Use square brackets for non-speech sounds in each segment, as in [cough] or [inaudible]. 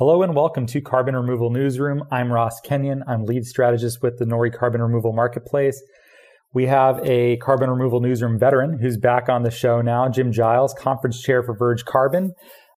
Hello and welcome to Carbon Removal Newsroom. I'm Ross Kenyon. I'm lead strategist with the Nori Carbon Removal Marketplace. We have a carbon removal newsroom veteran who's back on the show now, Jim Giles, conference chair for Verge Carbon.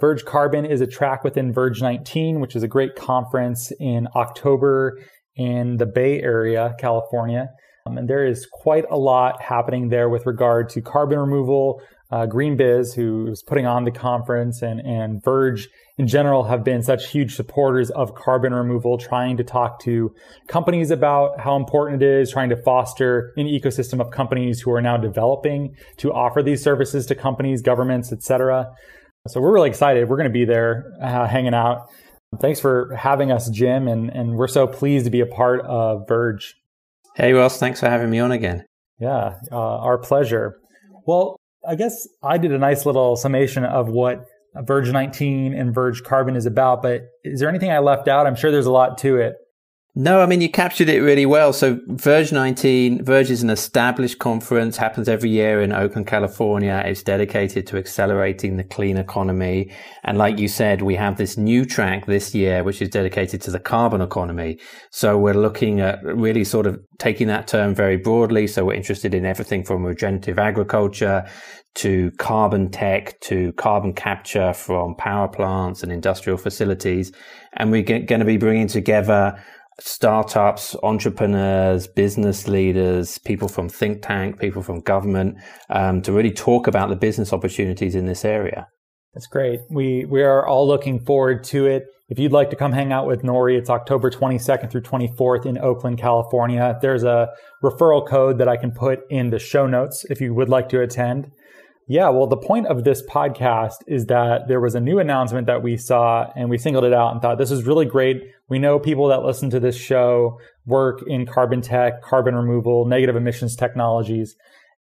Verge Carbon is a track within Verge 19, which is a great conference in October in the Bay Area, California. Um, and there is quite a lot happening there with regard to carbon removal, uh, GreenBiz, who is putting on the conference, and, and Verge in general have been such huge supporters of carbon removal, trying to talk to companies about how important it is, trying to foster an ecosystem of companies who are now developing to offer these services to companies, governments, etc. So we're really excited. We're going to be there uh, hanging out. Thanks for having us, Jim, and, and we're so pleased to be a part of Verge. Hey, Ross. Thanks for having me on again. Yeah, uh, our pleasure. Well, I guess I did a nice little summation of what Verge 19 and Verge Carbon is about, but is there anything I left out? I'm sure there's a lot to it. No, I mean, you captured it really well. So Verge 19, Verge is an established conference, happens every year in Oakland, California. It's dedicated to accelerating the clean economy. And like you said, we have this new track this year, which is dedicated to the carbon economy. So we're looking at really sort of taking that term very broadly. So we're interested in everything from regenerative agriculture to carbon tech to carbon capture from power plants and industrial facilities. And we're going to be bringing together startups, entrepreneurs, business leaders, people from think tank, people from government, um, to really talk about the business opportunities in this area. That's great. We we are all looking forward to it. If you'd like to come hang out with Nori, it's October 22nd through 24th in Oakland, California. There's a referral code that I can put in the show notes if you would like to attend. Yeah, well, the point of this podcast is that there was a new announcement that we saw and we singled it out and thought this is really great. We know people that listen to this show work in carbon tech, carbon removal, negative emissions technologies.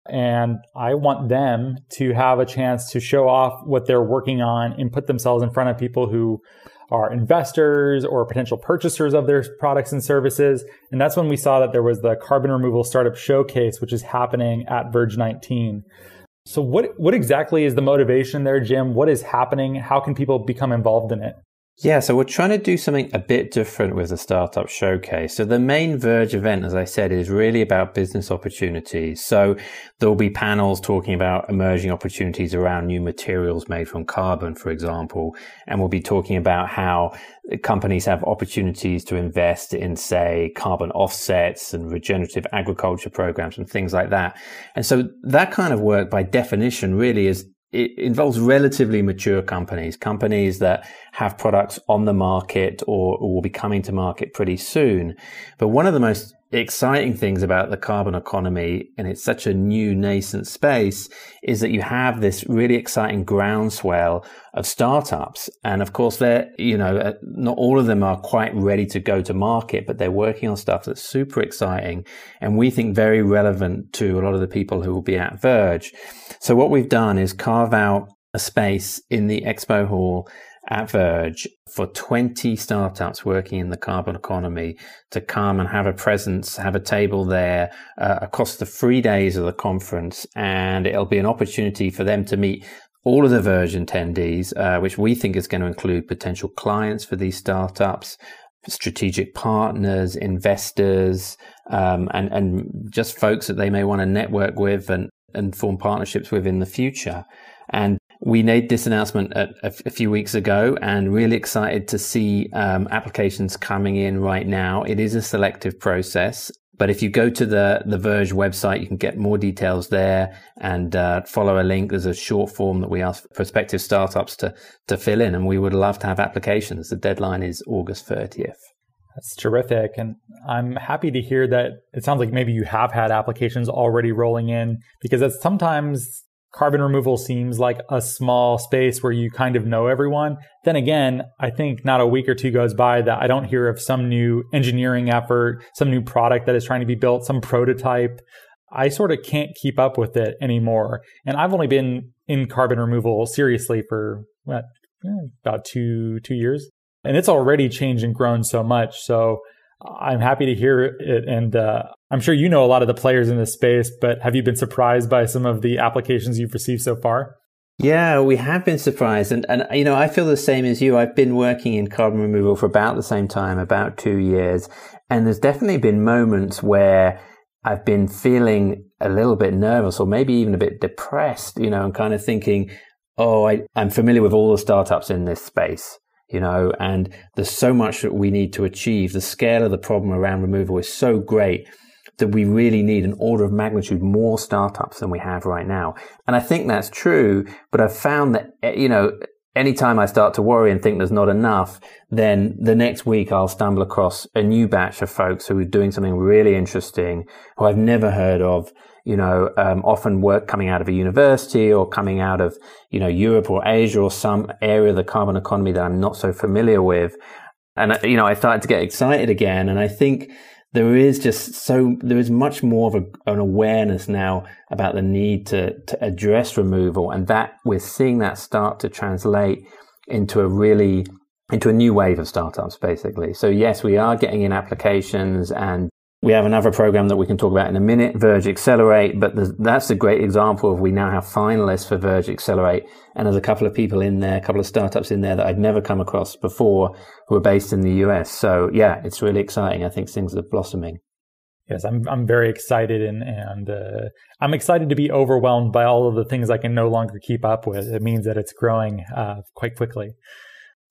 And I want them to have a chance to show off what they're working on and put themselves in front of people who are investors or potential purchasers of their products and services. And that's when we saw that there was the carbon removal startup showcase, which is happening at Verge 19. So what what exactly is the motivation there, Jim? What is happening? How can people become involved in it? Yeah, so we're trying to do something a bit different with the Startup Showcase. So the main Verge event, as I said, is really about business opportunities. So there'll be panels talking about emerging opportunities around new materials made from carbon, for example. And we'll be talking about how companies have opportunities to invest in, say, carbon offsets and regenerative agriculture programs and things like that. And so that kind of work by definition really is it involves relatively mature companies, companies that have products on the market or, will be coming to market pretty soon. But one of the most exciting things about the carbon economy, and it's such a new nascent space, is that you have this really exciting groundswell of startups. And of course, they're, you know, uh, not all of them are quite ready to go to market, but they're working on stuff that's super exciting and we think very relevant to a lot of the people who will be at Verge. So what we've done is carve out a space in the expo hall at Verge for 20 startups working in the carbon economy to come and have a presence, have a table there uh, across the three days of the conference. And it'll be an opportunity for them to meet all of the Verge attendees, uh, which we think is going to include potential clients for these startups, strategic partners, investors, um, and, and just folks that they may want to network with and, and form partnerships with in the future. And we made this announcement a, a, few weeks ago and really excited to see um, applications coming in right now. It is a selective process, but if you go to the, the Verge website, you can get more details there and uh, follow a link. There's a short form that we ask prospective startups to, to fill in, and we would love to have applications. The deadline is August 30th. That's terrific. And I'm happy to hear that it sounds like maybe you have had applications already rolling in because it's sometimes carbon removal seems like a small space where you kind of know everyone. Then again, I think not a week or two goes by that I don't hear of some new engineering effort, some new product that is trying to be built, some prototype. I sort of can't keep up with it anymore. And I've only been in carbon removal seriously for what, eh, about two two years, and it's already changed and grown so much. So I'm happy to hear it. And uh, I'm sure you know a lot of the players in this space, but have you been surprised by some of the applications you've received so far? Yeah, we have been surprised. And, and, you know, I feel the same as you. I've been working in carbon removal for about the same time, about two years. And there's definitely been moments where I've been feeling a little bit nervous or maybe even a bit depressed, you know, and kind of thinking, oh, I, I'm familiar with all the startups in this space, you know, and there's so much that we need to achieve. The scale of the problem around removal is so great that we really need an order of magnitude more startups than we have right now. And I think that's true, but I've found that, eh, you know, anytime I start to worry and think there's not enough, then the next week I'll stumble across a new batch of folks who are doing something really interesting, who I've never heard of, you know, um, often work coming out of a university or coming out of, you know, Europe or Asia or some area of the carbon economy that I'm not so familiar with. And, uh, you know, I started to get excited again. And I think there is just so there is much more of a, an awareness now about the need to to address removal, and that we're seeing that start to translate into a really into a new wave of startups, basically. So yes, we are getting in applications and we have another program that we can talk about in a minute, Verge Accelerate, but that's a great example of we now have finalists for Verge Accelerate. And there's a couple of people in there, a couple of startups in there that I'd never come across before who are based in the US. So yeah, it's really exciting. I think things are blossoming. Yes, I'm I'm very excited and and uh, I'm excited to be overwhelmed by all of the things I can no longer keep up with. It means that it's growing uh, quite quickly.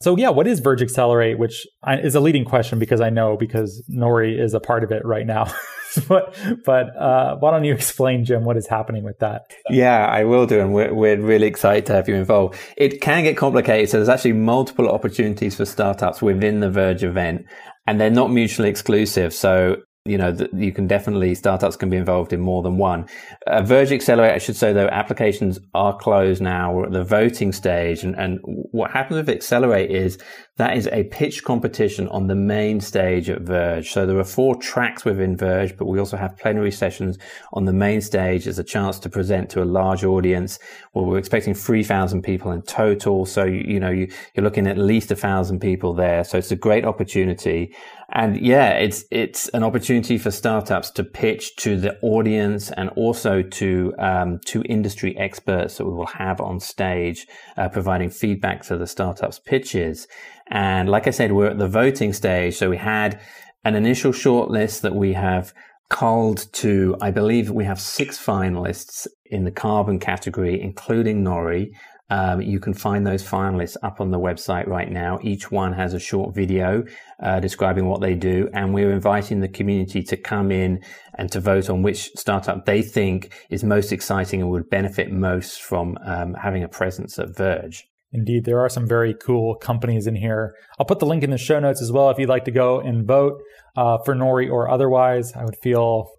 So yeah, what is Verge Accelerate? Which is a leading question because I know because Nori is a part of it right now. [laughs] but but uh, why don't you explain, Jim, what is happening with that? Yeah, I will do, and we're we're really excited to have you involved. It can get complicated, so there's actually multiple opportunities for startups within the Verge event, and they're not mutually exclusive. So you know, you can definitely, startups can be involved in more than one. Uh, Verge Accelerator, I should say though, applications are closed now. We're at the voting stage. And, and what happens with Accelerate is that is a pitch competition on the main stage at Verge. So there are four tracks within Verge, but we also have plenary sessions on the main stage as a chance to present to a large audience. Well, we're expecting 3,000 people in total. So, you, you know, you, you're looking at least a thousand people there. So it's a great opportunity. And yeah, it's, it's an opportunity for startups to pitch to the audience and also to, um, to industry experts that we will have on stage, uh, providing feedback to the startups pitches. And like I said, we're at the voting stage. So we had an initial shortlist that we have called to, I believe we have six finalists in the carbon category, including Nori. Um, you can find those finalists up on the website right now. Each one has a short video uh, describing what they do, and we're inviting the community to come in and to vote on which startup they think is most exciting and would benefit most from um, having a presence at Verge. Indeed, there are some very cool companies in here. I'll put the link in the show notes as well if you'd like to go and vote uh, for Nori or otherwise. I would feel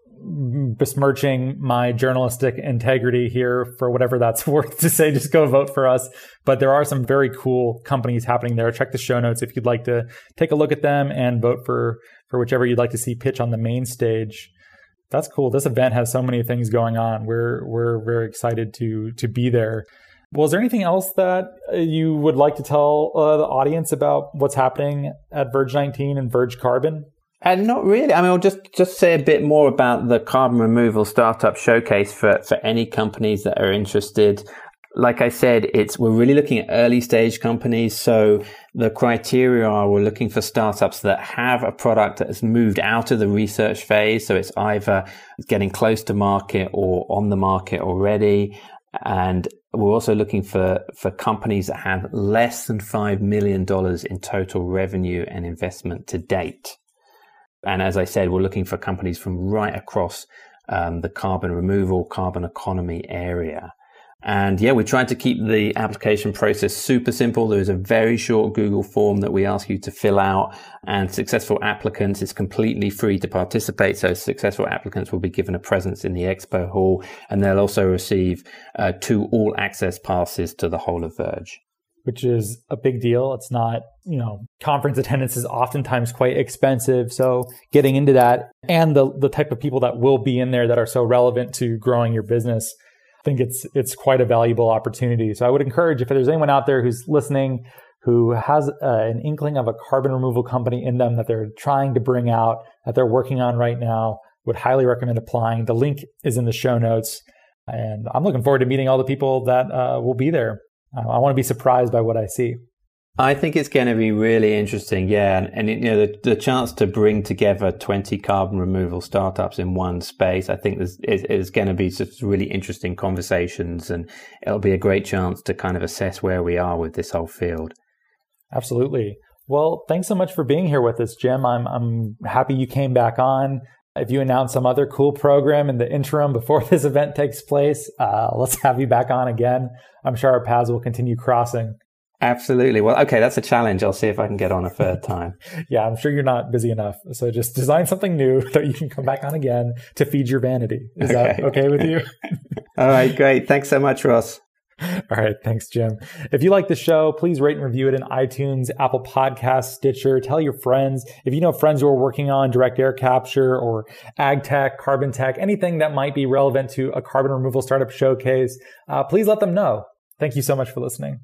besmirching my journalistic integrity here for whatever that's [laughs] worth to say just go vote for us. But there are some very cool companies happening there. Check the show notes if you'd like to take a look at them and vote for for whichever you'd like to see pitch on the main stage. That's cool. This event has so many things going on. We're we're very excited to to be there. Well is there anything else that you would like to tell uh, the audience about what's happening at verge 19 and verge carbon and not really. I mean, I'll just, just say a bit more about the carbon removal startup showcase for, for any companies that are interested. Like I said, it's, we're really looking at early stage companies. So the criteria are we're looking for startups that have a product that has moved out of the research phase. So it's either getting close to market or on the market already. And we're also looking for, for companies that have less than $5 million in total revenue and investment to date. And as I said, we're looking for companies from right across um, the carbon removal, carbon economy area. And yeah, we tried to keep the application process super simple. There is a very short Google form that we ask you to fill out and successful applicants is completely free to participate. So successful applicants will be given a presence in the expo hall and they'll also receive uh, two all access passes to the whole of Verge which is a big deal. It's not, you know, conference attendance is oftentimes quite expensive. So getting into that and the, the type of people that will be in there that are so relevant to growing your business, I think it's, it's quite a valuable opportunity. So I would encourage if there's anyone out there who's listening, who has an inkling of a carbon removal company in them that they're trying to bring out, that they're working on right now, would highly recommend applying. The link is in the show notes. And I'm looking forward to meeting all the people that uh, will be there. I want to be surprised by what I see. I think it's going to be really interesting, yeah, and, and you know the, the, chance to bring together twenty carbon removal startups in one space. I think there's is, is going to be such really interesting conversations, and it'll be a great chance to kind of assess where we are with this whole field. Absolutely. Well, thanks so much for being here with us, Jim. I'm I'm happy you came back on. If you announce some other cool program in the interim before [laughs] this event takes place, uh, let's have you back on again. I'm sure our paths will continue crossing. Absolutely. Well, okay, that's a challenge. I'll see if I can get on a third time. [laughs] yeah, I'm sure you're not busy enough. So just design something new [laughs] that you can come back on again to feed your vanity. Is okay. that okay with you? All right, great. Thanks so much, Ross. [laughs] All right. Thanks, Jim. If you like the show, please rate and review it in iTunes, Apple Podcasts, Stitcher. Tell your friends. If you know friends who are working on direct air capture or ag tech, carbon tech, anything that might be relevant to a carbon removal startup showcase, uh, please let them know. Thank you so much for listening.